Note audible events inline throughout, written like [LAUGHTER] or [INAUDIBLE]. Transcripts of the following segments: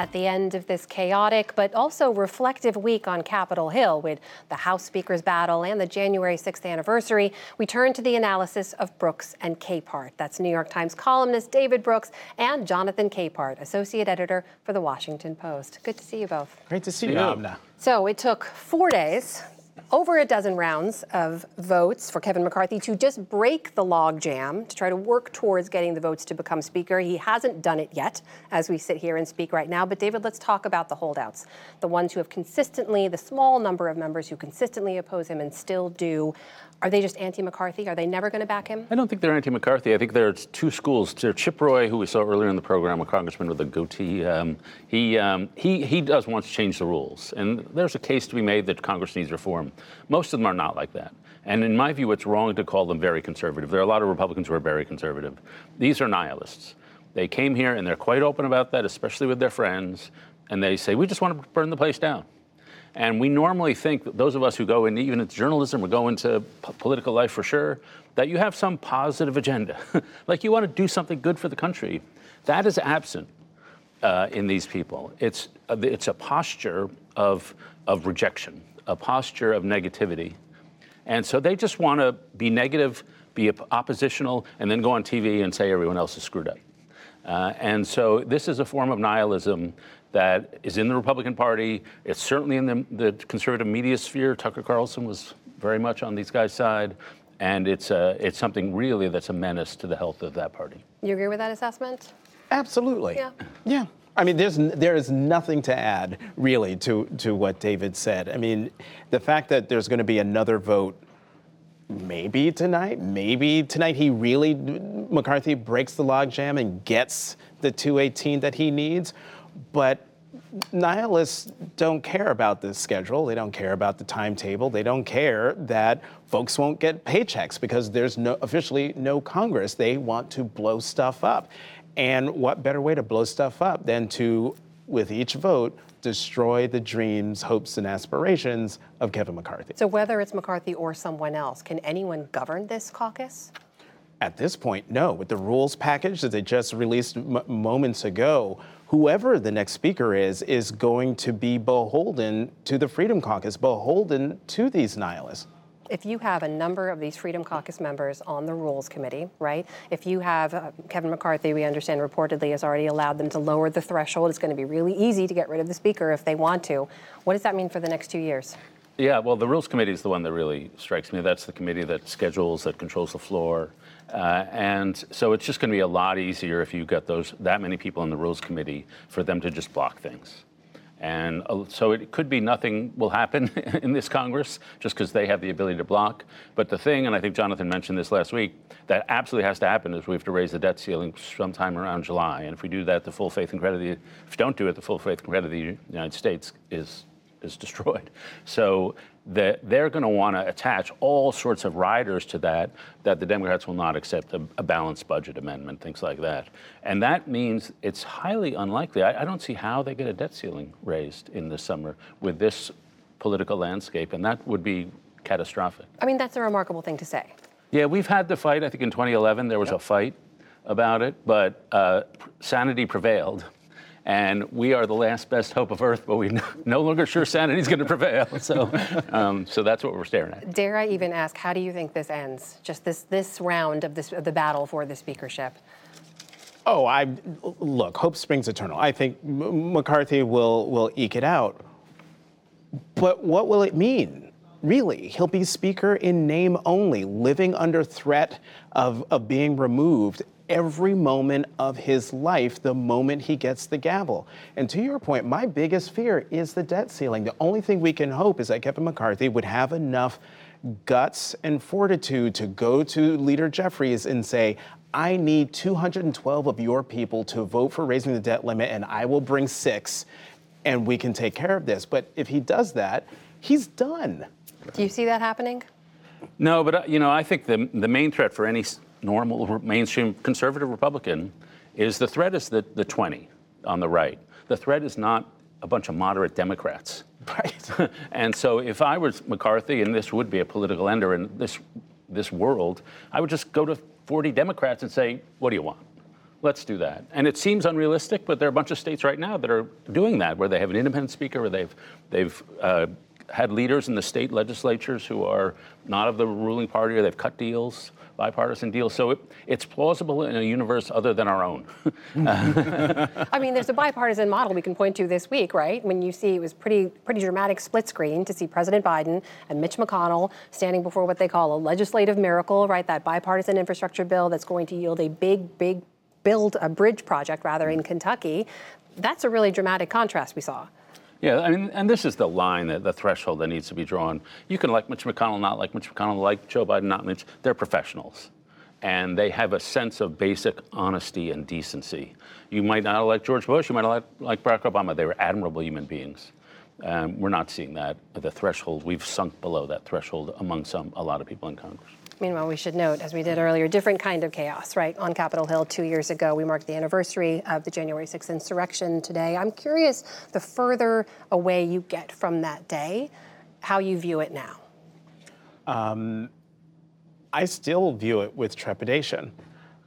At the end of this chaotic but also reflective week on Capitol Hill with the House Speaker's battle and the January 6th anniversary, we turn to the analysis of Brooks and Capehart. That's New York Times columnist David Brooks and Jonathan Capehart, associate editor for The Washington Post. Good to see you both. Great to see you, Amna. So it took four days over a dozen rounds of votes for Kevin McCarthy to just break the logjam to try to work towards getting the votes to become Speaker. He hasn't done it yet as we sit here and speak right now. But, David, let's talk about the holdouts the ones who have consistently, the small number of members who consistently oppose him and still do. Are they just anti-McCarthy? Are they never going to back him? I don't think they're anti-McCarthy. I think there's two schools. There's Chip Roy, who we saw earlier in the program, a congressman with a goatee. Um, he, um, he, he does want to change the rules. And there's a case to be made that Congress needs reform. Most of them are not like that. And in my view, it's wrong to call them very conservative. There are a lot of Republicans who are very conservative. These are nihilists. They came here and they're quite open about that, especially with their friends. And they say, we just want to burn the place down. And we normally think those of us who go in, even into journalism or go into p- political life for sure, that you have some positive agenda. [LAUGHS] like you want to do something good for the country. That is absent uh, in these people. It's, uh, it's a posture of, of rejection, a posture of negativity. And so they just want to be negative, be oppositional, and then go on TV and say everyone else is screwed up. Uh, and so this is a form of nihilism that is in the Republican Party. It's certainly in the, the conservative media sphere. Tucker Carlson was very much on these guys' side. And it's, uh, it's something really that's a menace to the health of that party. You agree with that assessment? Absolutely. Yeah. Yeah. I mean, there's there is nothing to add really to to what David said. I mean, the fact that there's going to be another vote, maybe tonight, maybe tonight he really McCarthy breaks the logjam and gets the 218 that he needs, but nihilists don't care about the schedule. They don't care about the timetable. They don't care that folks won't get paychecks because there's no officially no Congress. They want to blow stuff up. And what better way to blow stuff up than to, with each vote, destroy the dreams, hopes, and aspirations of Kevin McCarthy? So, whether it's McCarthy or someone else, can anyone govern this caucus? At this point, no. With the rules package that they just released m- moments ago, whoever the next speaker is, is going to be beholden to the Freedom Caucus, beholden to these nihilists if you have a number of these Freedom Caucus members on the Rules Committee, right? If you have uh, Kevin McCarthy, we understand reportedly has already allowed them to lower the threshold. It's going to be really easy to get rid of the Speaker if they want to. What does that mean for the next two years? Yeah, well, the Rules Committee is the one that really strikes me. That's the committee that schedules, that controls the floor. Uh, and so it's just going to be a lot easier if you get those that many people in the Rules Committee for them to just block things. And uh, so it could be nothing will happen [LAUGHS] in this Congress just because they have the ability to block. But the thing, and I think Jonathan mentioned this last week, that absolutely has to happen is we have to raise the debt ceiling sometime around July. And if we do that, the full faith and credit, the, if we don't do it, the full faith and credit of the United States is is destroyed. [LAUGHS] So the, they're going to want to attach all sorts of riders to that that the Democrats will not accept a, a, balanced budget amendment, things like that. And that means it's highly unlikely. I, I don't see how they get a debt ceiling raised in the summer with this political landscape, and that would be catastrophic. I mean, that's a remarkable thing to say. Yeah, we've had the fight. I think in 2011 there was yep. a fight about it, but uh, sanity prevailed and we are the last best hope of Earth, but we're [LAUGHS] no longer sure sanity is going to prevail. [LAUGHS] So, um, so that's what we're staring at. Dare I even ask, how do you think this ends? Just this this round of this of the battle for the speakership. Oh, I look. Hope springs eternal. I think M- McCarthy will will eke it out. But what will it mean? Really, he'll be speaker in name only, living under threat of, of being removed every moment of his life the moment he gets the gavel. And to your point, my biggest fear is the debt ceiling. The only thing we can hope is that Kevin McCarthy would have enough guts and fortitude to go to Leader Jeffries and say, I need 212 of your people to vote for raising the debt limit, and I will bring six, and we can take care of this. But if he does that, he's done. Do you see that happening? No, but uh, you know, I think the the main threat for any normal mainstream conservative Republican is the threat is the, the 20 on the right. The threat is not a bunch of moderate Democrats. Right. [LAUGHS] and so if I was McCarthy, and this would be a political ender in this, this world, I would just go to 40 Democrats and say, what do you want? Let's do that. And it seems unrealistic, but there are a bunch of states right now that are doing that, where they have an independent speaker, where they've they've uh, had leaders in the state legislatures who are not of the ruling party, or they've cut deals, bipartisan deal. So it, it's plausible in a universe other than our own. [LAUGHS] I mean, there's a bipartisan model we can point to this week, right? When you see it was pretty pretty dramatic split screen to see President Biden and Mitch McConnell standing before what they call a legislative miracle, right? That bipartisan infrastructure bill that's going to yield a big, big build a bridge project rather in Kentucky. That's a really dramatic contrast we saw. Yeah, I mean, and this is the line, that, the threshold that needs to be drawn. You can like Mitch McConnell, not like Mitch McConnell, like Joe Biden, not Mitch. They're professionals. And they have a sense of basic honesty and decency. You might not like George Bush, you might not like, like Barack Obama. They were admirable human beings. Um, we're not seeing that. The threshold, we've sunk below that threshold among some, a lot of people in Congress. Meanwhile, we should note, as we did earlier, different kind of chaos, right? On Capitol Hill two years ago, we marked the anniversary of the January 6th insurrection today. I'm curious, the further away you get from that day, how you view it now. Um, I still view it with trepidation.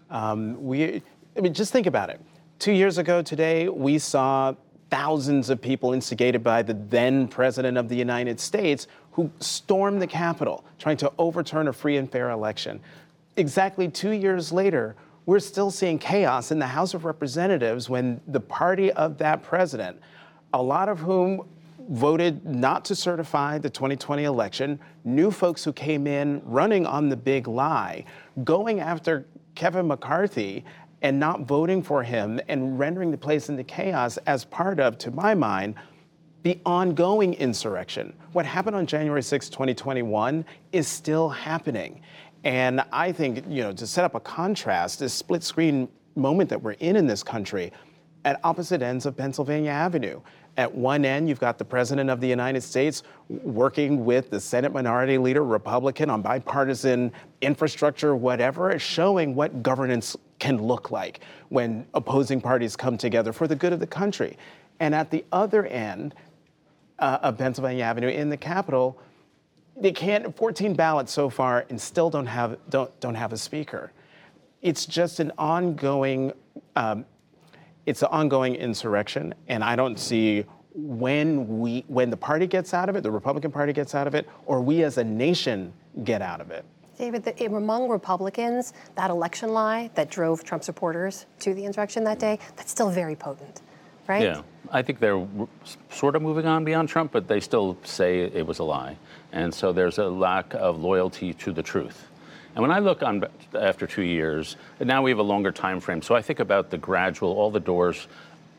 Um, we, I mean, just think about it. Two years ago today, we saw thousands of people instigated by the then President of the United States who stormed the Capitol trying to overturn a free and fair election. Exactly two years later, we're still seeing chaos in the House of Representatives when the party of that president, a lot of whom voted not to certify the 2020 election, new folks who came in running on the big lie, going after Kevin McCarthy and not voting for him and rendering the place into chaos as part of, to my mind, the ongoing insurrection. What happened on January 6, 2021 is still happening. And I think, you know, to set up a contrast, this split screen moment that we're in in this country, at opposite ends of Pennsylvania Avenue. At one end, you've got the President of the United States working with the Senate Minority Leader, Republican, on bipartisan infrastructure, whatever, showing what governance can look like when opposing parties come together for the good of the country. And at the other end uh, of Pennsylvania Avenue in the Capitol, they can't 14 ballots so far and still don't have don't don't have a speaker. It's just an ongoing um, it's an ongoing insurrection, and I don't see when we when the party gets out of it, the Republican Party gets out of it, or we as a nation get out of it. David, the, among Republicans, that election lie that drove Trump supporters to the insurrection that day, that's still very potent, right? Yeah, I think they're sort of moving on beyond Trump, but they still say it was a lie. And so there's a lack of loyalty to the truth. And when I look on after two years, now we have a longer time frame. So I think about the gradual, all the doors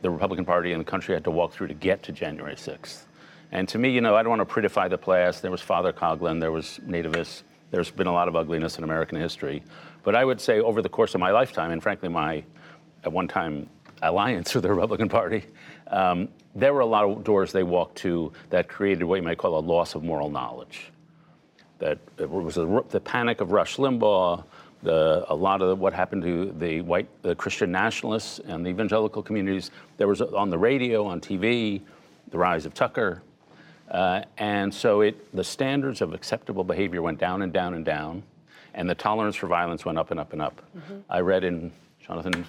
the Republican Party and the country had to walk through to get to January 6th. And to me, you know, I don't want to prettify the past. There was Father Coughlin, there was nativists. There's been a lot of ugliness in American history. But I would say over the course of my lifetime, and frankly, my at one time alliance with the Republican Party, um, there were a lot of doors they walked to that created what you might call a loss of moral knowledge that it was a, the panic of Rush Limbaugh, the, a lot of what happened to the white the Christian nationalists and the evangelical communities. There was on the radio, on TV, the rise of Tucker, uh, and so it the standards of acceptable behavior went down and down and down, and the tolerance for violence went up and up and up. Mm-hmm. I read in Jonathan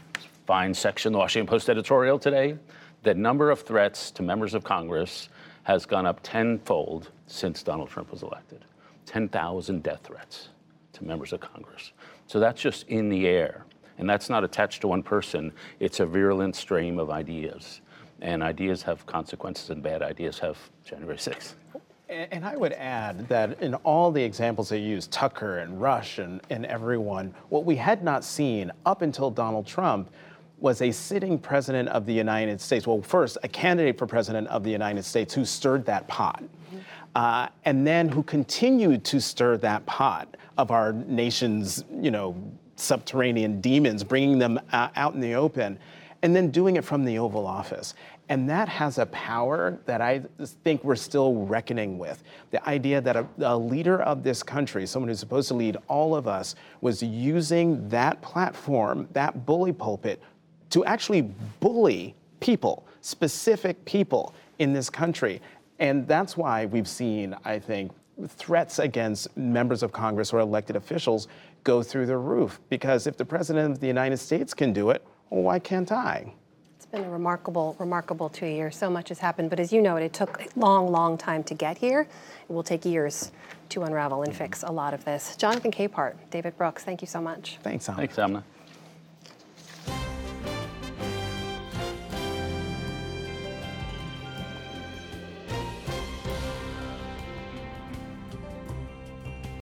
Fine's section, the Washington Post editorial today, that the number of threats to members of Congress has gone up tenfold since Donald Trump was elected. 10,000 death threats to members of Congress. So that's just in the air. And that's not attached to one person, it's a virulent stream of ideas. And ideas have consequences, and bad ideas have January 6th. And I would add that in all the examples they use, Tucker and Rush and, and everyone, what we had not seen up until Donald Trump was a sitting president of the United States. Well, first, a candidate for president of the United States who stirred that pot. Uh, and then who continued to stir that pot of our nation's, you know, subterranean demons, bringing them uh, out in the open, and then doing it from the Oval Office. And that has a power that I think we're still reckoning with. The idea that a, a, leader of this country, someone who's supposed to lead all of us, was using that platform, that bully pulpit, to actually bully people, specific people in this country. And that's why we've seen, I think, threats against members of Congress or elected officials go through the roof. Because if the President of the United States can do it, why can't I? It's been a remarkable, remarkable two years. So much has happened, but as you know, it took a long, long time to get here. It will take years to unravel and fix a lot of this. Jonathan Capehart, David Brooks, thank you so much. Thanks, Al. Thanks, Amna.